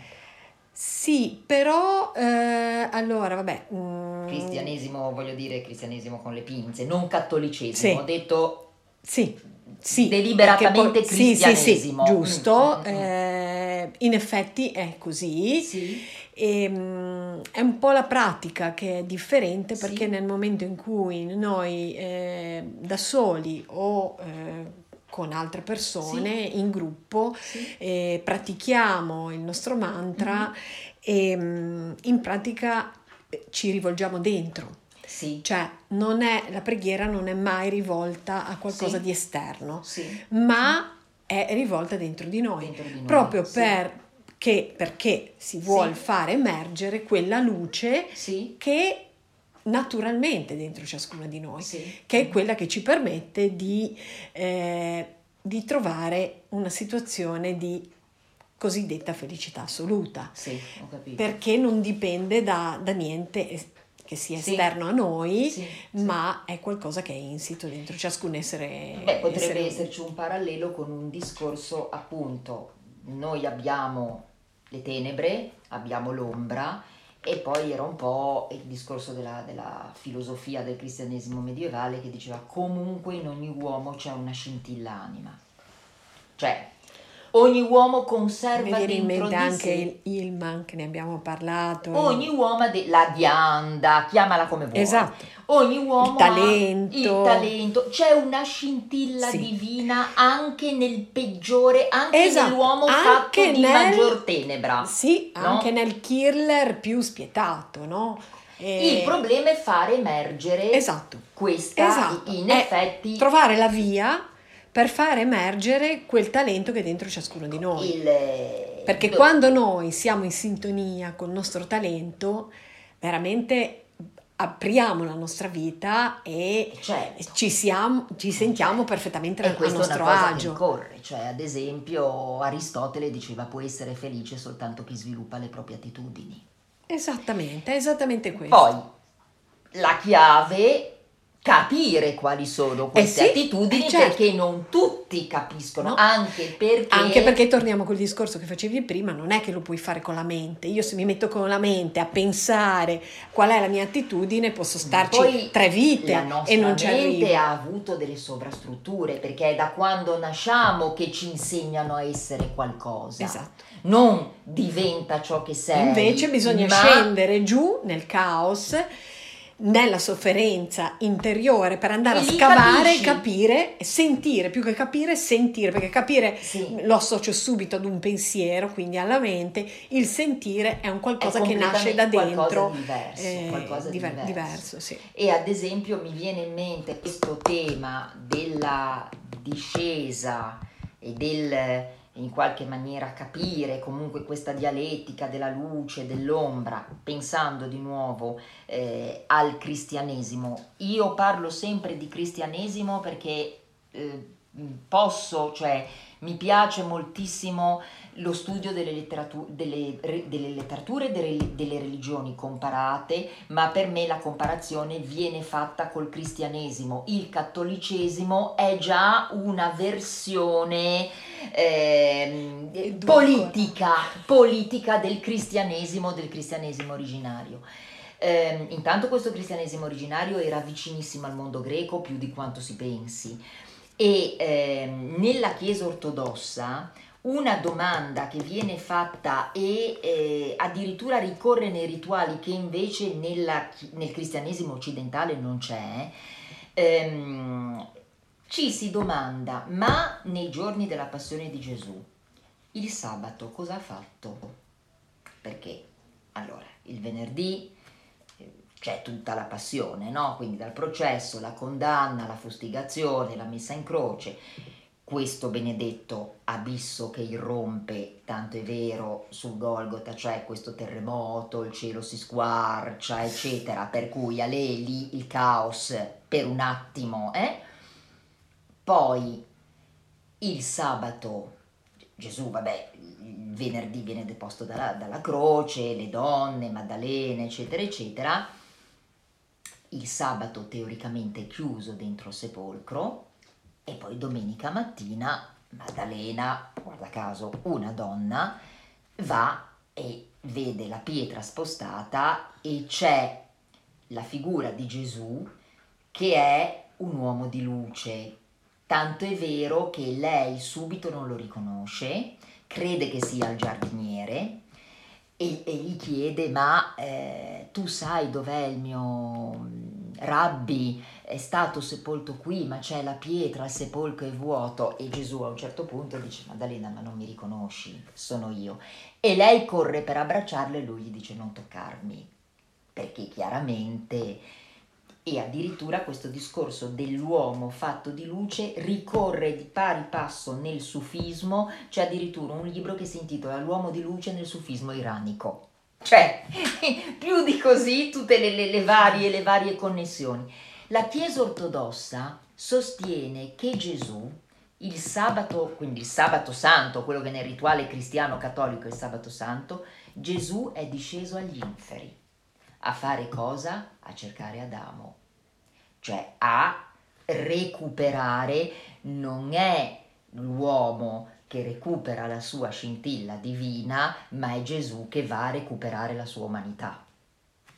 Sì, però eh, allora vabbè. mm, Cristianesimo, voglio dire cristianesimo con le pinze, non cattolicesimo. Sì. Ho detto Sì, sì, Deliberatamente perché poi- sì, sì, sì, cristianesimo. giusto, Mm, mm, mm. eh, in effetti è così. sì, E, mm, è un po' la pratica che è differente perché nel momento in cui noi eh, da soli o eh, con altre persone in gruppo sì, eh, pratichiamo il nostro mantra e mm, in pratica eh, ci rivolgiamo dentro. sì, Cioè, non è, la preghiera non è mai rivolta a qualcosa Sì. di esterno, sì, ma è rivolta dentro di noi, Dentro di noi, proprio sì. perché, perché si vuole Sì. fare emergere quella luce sì, che naturalmente dentro ciascuna di noi, sì. che è quella che ci permette di, eh, di trovare una situazione di cosiddetta felicità assoluta, Sì, perché non dipende da, da niente che sia Sì. esterno a noi, sì. ma è qualcosa che è insito dentro ciascun essere. Beh, potrebbe essere- esserci un parallelo con un discorso appunto, noi abbiamo le tenebre, abbiamo l'ombra e poi era un po' il discorso della, della filosofia del cristianesimo medievale che diceva comunque in ogni uomo c'è una scintilla anima. Cioè, ogni uomo Mi conserva viene in mente anche il Ilman, che ne abbiamo parlato. Ogni uomo ha de- la dianda, chiamala come vuoi. Esatto. Ogni uomo Il talento. ha il talento, c'è una scintilla Sì. divina anche nel peggiore, anche Esatto, nell'uomo anche fatto di nel- maggior tenebra. Sì, No? anche nel killer più spietato, no? E- Il problema è fare emergere Esatto. questa, Esatto. in È effetti, Trovare la via per far emergere quel talento che è dentro ciascuno di noi. il... Perché do- quando noi siamo in sintonia col nostro talento, veramente apriamo la nostra vita e Certo. ci, siamo, ci sentiamo perfettamente E a nostro agio. che corre, cioè ad esempio Aristotele diceva può essere felice soltanto chi sviluppa le proprie attitudini. Esattamente, esattamente questo. Poi la chiave capire quali sono queste Eh sì, attitudini eh certo. perché non tutti capiscono, No. anche perché Anche perché torniamo col discorso che facevi prima, non è che lo puoi fare con la mente. Io se mi metto con la mente a pensare qual è la mia attitudine, posso starci Poi tre vite la e non ci mente arrivo. ha avuto delle sovrastrutture perché è da quando nasciamo che ci insegnano a essere qualcosa. Esatto. Non diventa ciò che sei. Invece bisogna ma scendere giù nel caos, nella sofferenza interiore per andare E a scavare, capisci. capire, sentire, più che capire, sentire, perché capire Sì. lo associo subito ad un pensiero, quindi alla mente, il sentire è un qualcosa È che nasce da dentro. qualcosa di diverso, eh, qualcosa di diver- diverso. diverso, sì. E ad esempio mi viene in mente questo tema della discesa e del in qualche maniera capire comunque questa dialettica della luce, dell'ombra, pensando di nuovo eh, al cristianesimo. Io parlo sempre di cristianesimo perché eh, posso, cioè mi piace moltissimo lo studio delle, letteratu- delle, re- delle letterature e delle, delle religioni comparate, ma per me la comparazione viene fatta col cristianesimo. Il cattolicesimo è già una versione Edulcora. politica, politica del cristianesimo, del cristianesimo originario. Ehm, intanto questo cristianesimo originario era vicinissimo al mondo greco più di quanto si pensi e ehm, nella Chiesa ortodossa una domanda che viene fatta e eh, addirittura ricorre nei rituali che invece nella- nel cristianesimo occidentale non c'è, ehm, ci si domanda, ma nei giorni della passione di Gesù, il sabato cosa ha fatto? Perché allora il venerdì eh, c'è tutta la passione, no? Quindi dal processo, la condanna, la fustigazione, la messa in croce, questo benedetto abisso che irrompe, tanto è vero, sul Golgota c'è questo terremoto, il cielo si squarcia, eccetera, per cui a lei lì il caos per un attimo, eh? Poi il sabato Gesù, vabbè, il venerdì viene deposto dalla, dalla croce, le donne, Maddalena, eccetera, eccetera. Il sabato teoricamente chiuso dentro il sepolcro e poi domenica mattina Maddalena, guarda caso, una donna, va e vede la pietra spostata e c'è la figura di Gesù che è un uomo di luce. Tanto è vero che lei subito non lo riconosce, crede che sia il giardiniere e, e gli chiede ma eh, tu sai dov'è il mio rabbi? È stato sepolto qui ma c'è la pietra, il sepolcro è vuoto e Gesù a un certo punto dice Maddalena ma non mi riconosci, sono io. E lei corre per abbracciarlo e lui gli dice non toccarmi perché chiaramente e addirittura questo discorso dell'uomo fatto di luce ricorre di pari passo nel sufismo, c'è addirittura un libro che si intitola L'uomo di luce nel sufismo iranico. Cioè, più di così tutte le, le- le varie, le varie connessioni. La Chiesa ortodossa sostiene che Gesù, il sabato, quindi il sabato santo, quello che nel rituale cristiano cattolico è il sabato santo, Gesù è disceso agli inferi. A fare cosa? A cercare Adamo. Cioè a recuperare, non è l'uomo che recupera la sua scintilla divina, ma è Gesù che va a recuperare la sua umanità.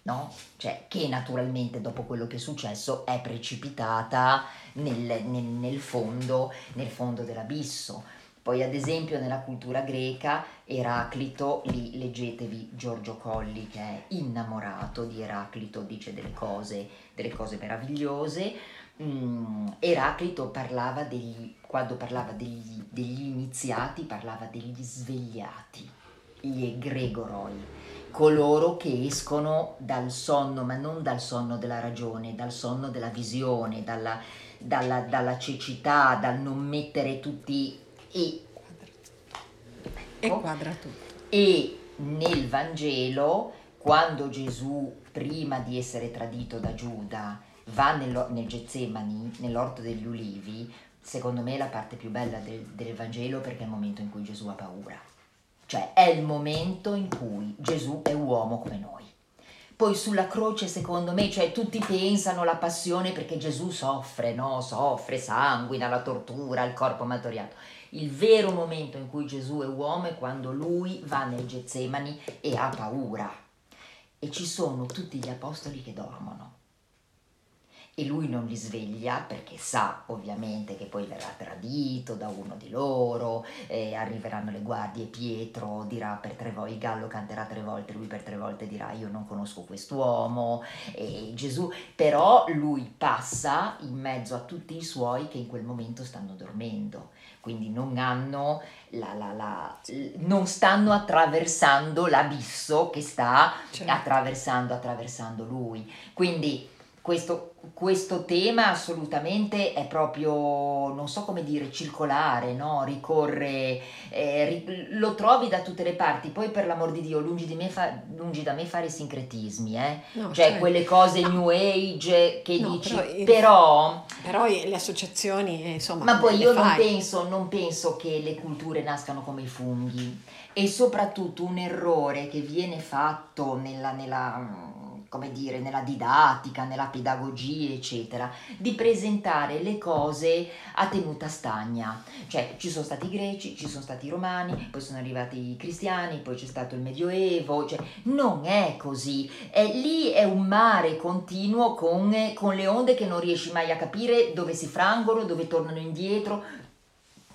No? Cioè, che naturalmente dopo quello che è successo è precipitata nel, nel- nel fondo, nel fondo dell'abisso. Poi, ad esempio, nella cultura greca, Eraclito, lì leggetevi Giorgio Colli che è innamorato di Eraclito, dice delle cose, delle cose meravigliose. Mm, Eraclito parlava degli, quando parlava degli, degli iniziati, parlava degli svegliati, gli egregoroi, coloro che escono dal sonno, ma non dal sonno della ragione, dal sonno della visione, dalla, dalla, dalla cecità, dal non mettere tutti e E Ecco. quadra tutto. e nel Vangelo, quando Gesù, prima di essere tradito da Giuda, va nello- nel Getsemani, nell'orto degli ulivi, secondo me è la parte più bella del, del Vangelo perché è il momento in cui Gesù ha paura. Cioè è il momento in cui Gesù è uomo come noi. poi sulla croce, secondo me, cioè tutti pensano la passione perché Gesù soffre, no? Soffre, sanguina, la tortura, il corpo martoriato. Il vero momento in cui Gesù è uomo è quando lui va nel Getsemani e ha paura. E ci sono tutti gli apostoli che dormono e lui non li sveglia perché sa ovviamente che poi verrà tradito da uno di loro, eh, arriveranno le guardie, Pietro dirà per tre volte, il gallo canterà tre volte, lui per tre volte dirà io non conosco quest'uomo, e Gesù, però lui passa in mezzo a tutti i suoi che in quel momento stanno dormendo, quindi non hanno la, la, la, non stanno attraversando l'abisso che sta certo. attraversando, attraversando lui. Quindi questo, questo, tema assolutamente è proprio, non so come dire, circolare, no? ricorre, eh, ri, lo trovi da tutte le parti, poi per l'amor di Dio, lungi, di fa, lungi da me fare sincretismi, eh? no, cioè, cioè quelle cose new age che no, dici, però, però, però... le associazioni, eh, insomma... Ma poi io non penso, non penso che le culture nascano come i funghi. E soprattutto un errore che viene fatto nella, nella come dire, nella didattica, nella pedagogia, eccetera, di presentare le cose a tenuta stagna. Cioè ci sono stati i greci, ci sono stati i romani, poi sono arrivati i cristiani, poi c'è stato il Medioevo, cioè non è così. È, lì è un mare continuo con, con le onde che non riesci mai a capire dove si frangono, dove tornano indietro,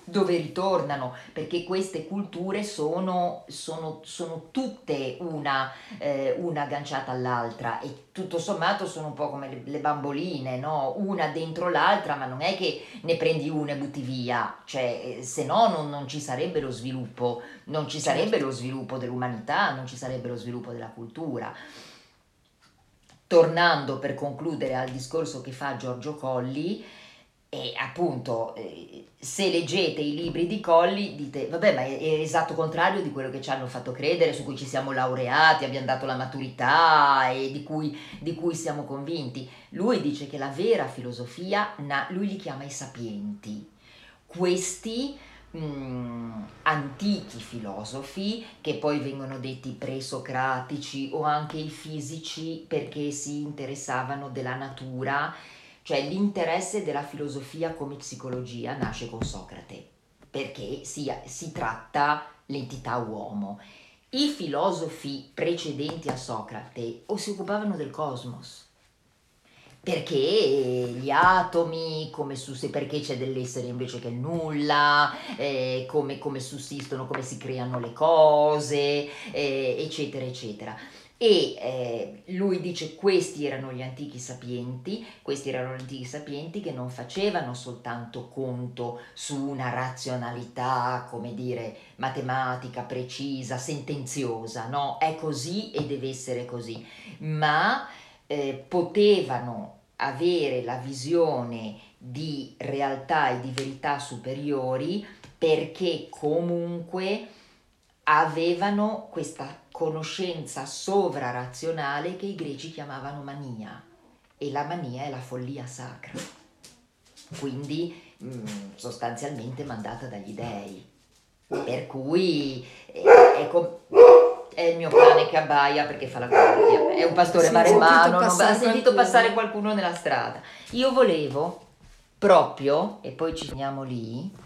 dove ritornano, perché queste culture sono, sono, sono tutte una, eh, una, agganciata all'altra e tutto sommato sono un po' come le, le, bamboline, no? una dentro l'altra, ma non è che ne prendi una e butti via, cioè, eh, se no non, non, ci sarebbe lo sviluppo, non ci sarebbe certo. lo sviluppo dell'umanità, non ci sarebbe lo sviluppo della cultura. Tornando per concludere al discorso che fa Giorgio Colli, e appunto, eh, se leggete i libri di Colli, dite, vabbè, ma è, esatto contrario di quello che ci hanno fatto credere, su cui ci siamo laureati, abbiamo dato la maturità e di cui, di cui siamo convinti. Lui dice che la vera filosofia, lui li chiama i sapienti. Questi mm, antichi filosofi, che poi vengono detti presocratici o anche i fisici perché si interessavano della natura, cioè l'interesse della filosofia come psicologia nasce con Socrate, perché si, si tratta l'entità uomo. I filosofi precedenti a Socrate o si occupavano del cosmos, perché gli atomi, come sus- perché c'è dell'essere invece che nulla, eh, come, come, sussistono, come si creano le cose, eh, eccetera, eccetera e eh, lui dice questi erano gli antichi sapienti, questi erano gli antichi sapienti che non facevano soltanto conto su una razionalità, come dire, matematica, precisa, sentenziosa, no, è così e deve essere così, ma eh, potevano avere la visione di realtà e di verità superiori perché comunque avevano questa conoscenza sovrarazionale che i greci chiamavano mania e la mania è la follia sacra, quindi mm, sostanzialmente mandata dagli dei. Per cui è, è, com- è, il mio cane che abbaia perché fa la guardia, è un pastore maremmano, non ha sentito passare qualcuno nella strada. Io volevo proprio, e poi ci finiamo lì,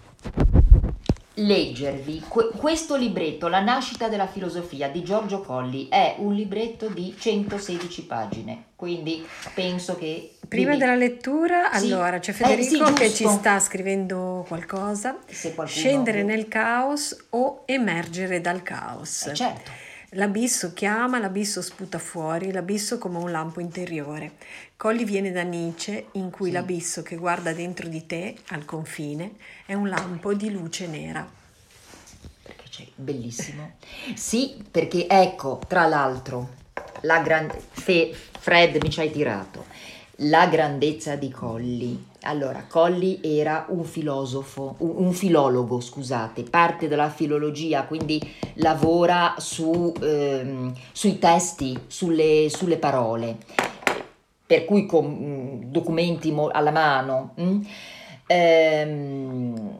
leggervi questo libretto, La nascita della filosofia di Giorgio Colli, è un libretto di 116 pagine, quindi penso che... Prima della lettura, sì. allora c'è Federico eh, sì, che ci sta scrivendo qualcosa, scendere nel caos o emergere dal caos. Eh, certo. L'abisso chiama, l'abisso sputa fuori, l'abisso come un lampo interiore. Colli viene da Nietzsche, in cui sì. l'abisso che guarda dentro di te, al confine, è un lampo di luce nera. Perché c'è, bellissimo. sì, perché ecco, tra l'altro, la grande... Fred mi ci hai tirato. La grandezza di Colli allora, Colli era un filosofo, un, filologo, scusate, parte della filologia, quindi lavora su, ehm, sui testi, sulle, sulle, parole, per cui con mm, documenti alla mano. Mm? Ehm,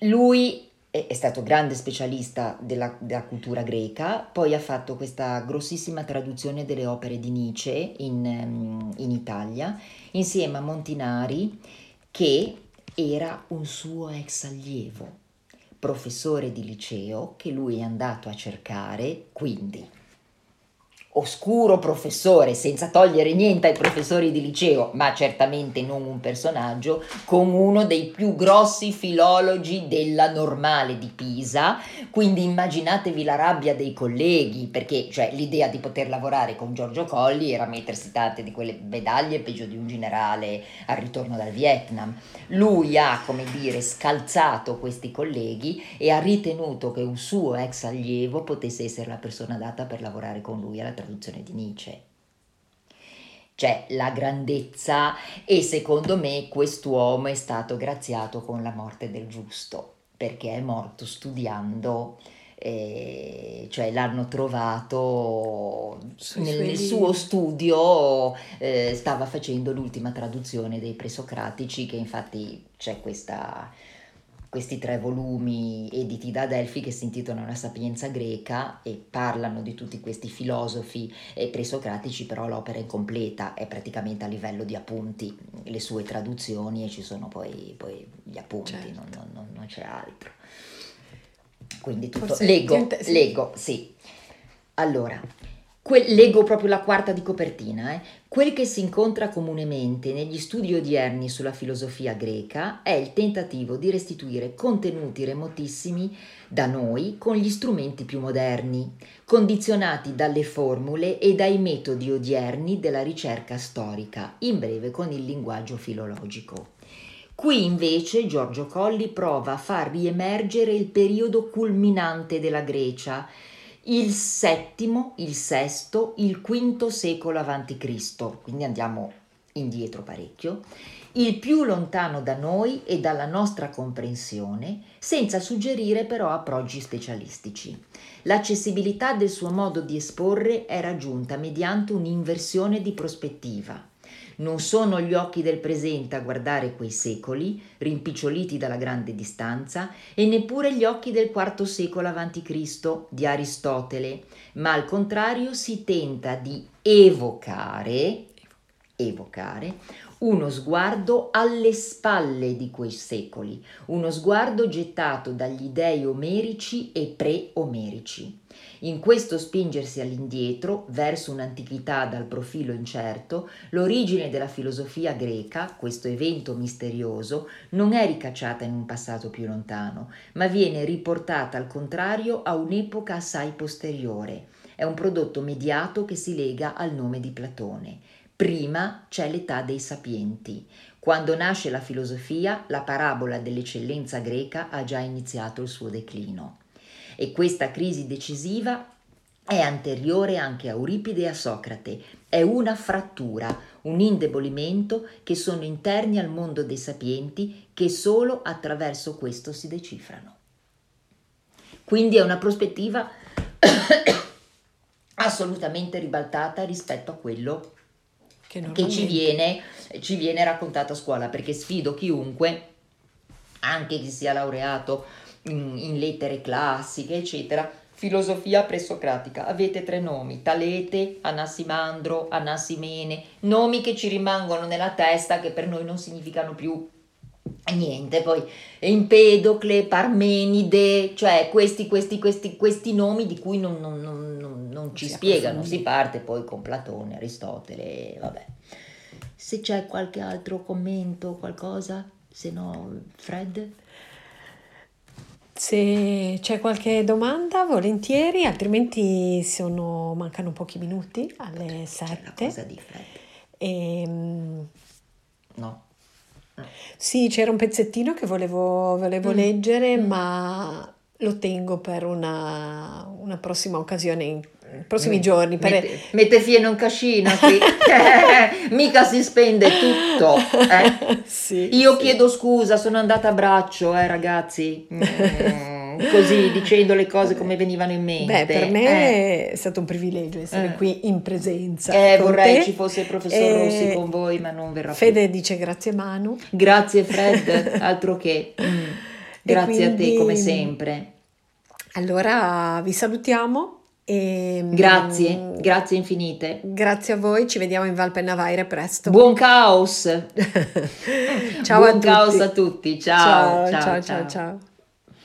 lui è, stato grande specialista della, della, cultura greca, poi ha fatto questa grossissima traduzione delle opere di Nietzsche in, ehm, in Italia, insieme a Montinari, che era un suo ex allievo, professore di liceo, che lui è andato a cercare, quindi oscuro professore, senza togliere niente ai professori di liceo, ma certamente non un personaggio, con uno dei più grossi filologi della normale di Pisa. Quindi immaginatevi la rabbia dei colleghi, perché cioè, l'idea di poter lavorare con Giorgio Colli era mettersi tante di quelle medaglie peggio di un generale al ritorno dal Vietnam. Lui ha, come dire, scalzato questi colleghi e ha ritenuto che un suo ex allievo potesse essere la persona adatta per lavorare con lui alla traduzione di Nietzsche. C'è la grandezza e secondo me quest'uomo è stato graziato con la morte del giusto, perché è morto studiando eh, cioè l'hanno trovato nel, nel suo studio, eh, stava facendo l'ultima traduzione dei presocratici, che infatti c'è questa questi tre volumi editi da Adelphi che si intitolano La sapienza greca e parlano di tutti questi filosofi presocratici, però l'opera è completa, è praticamente a livello di appunti, le sue traduzioni e ci sono poi, poi gli appunti, certo. non, non, non, c'è altro. Quindi tutto, Forse leggo, leggo, sì. Allora, Que- leggo proprio la quarta di copertina. Eh. Quel che si incontra comunemente negli studi odierni sulla filosofia greca è il tentativo di restituire contenuti remotissimi da noi con gli strumenti più moderni, condizionati dalle formule e dai metodi odierni della ricerca storica, in breve con il linguaggio filologico. Qui invece Giorgio Colli prova a far riemergere il periodo culminante della Grecia, il settimo, il sesto, il quinto secolo a.C., quindi andiamo indietro parecchio, il più lontano da noi e dalla nostra comprensione, senza suggerire però approcci specialistici. L'accessibilità del suo modo di esporre è raggiunta mediante un'inversione di prospettiva non sono gli occhi del presente a guardare quei secoli, rimpiccioliti dalla grande distanza, e neppure gli occhi del IV secolo a.C. di Aristotele, ma al contrario si tenta di evocare, evocare uno sguardo alle spalle di quei secoli, uno sguardo gettato dagli dei omerici e pre-omerici. In questo spingersi all'indietro, verso un'antichità dal profilo incerto, l'origine della filosofia greca, questo evento misterioso, non è ricacciata in un passato più lontano, ma viene riportata al contrario a un'epoca assai posteriore. È un prodotto mediato che si lega al nome di Platone. Prima c'è l'età dei sapienti. Quando nasce la filosofia, la parabola dell'eccellenza greca ha già iniziato il suo declino e questa crisi decisiva è anteriore anche a Euripide e a Socrate, è una frattura, un indebolimento che sono interni al mondo dei sapienti che solo attraverso questo si decifrano. Quindi è una prospettiva assolutamente ribaltata rispetto a quello che, che ci, viene, ci viene raccontato a scuola, perché sfido chiunque, anche chi sia laureato in, lettere classiche, eccetera, filosofia presocratica. Avete tre nomi, Talete, Anassimandro, Anassimene, nomi che ci rimangono nella testa che per noi non significano più niente. Poi Empedocle, Parmenide, cioè questi, questi, questi, questi nomi di cui non, non, non, non ci si spiegano. Si parte poi con Platone, Aristotele, vabbè. Se c'è qualche altro commento, qualcosa, se no, Fred? Se c'è qualche domanda, volentieri, altrimenti sono, mancano pochi minuti alle 7. C'è cosa di E, ehm, no. Sì, c'era un pezzettino che volevo, volevo mm. leggere, mm. ma lo tengo per una, una prossima occasione in prossimi giorni. Per... Mette, mette fieno in cascina qui, mica si spende tutto. Eh? Sì, Io sì. chiedo scusa, sono andata a braccio, eh, ragazzi. Mm, così dicendo le cose come venivano in mente. Beh, per me eh. è stato un privilegio essere eh. qui in presenza. Eh, vorrei te. ci fosse il professor Rossi con voi, ma non verrà Fede più. dice grazie Manu. Grazie Fred, altro che. Mm. Grazie quindi, a te come sempre. Allora vi salutiamo e, grazie, grazie infinite. Grazie a voi, ci vediamo in Valpennavaire presto. Buon caos! ciao Buon a tutti. caos a tutti, ciao, ciao, ciao. ciao. ciao. ciao.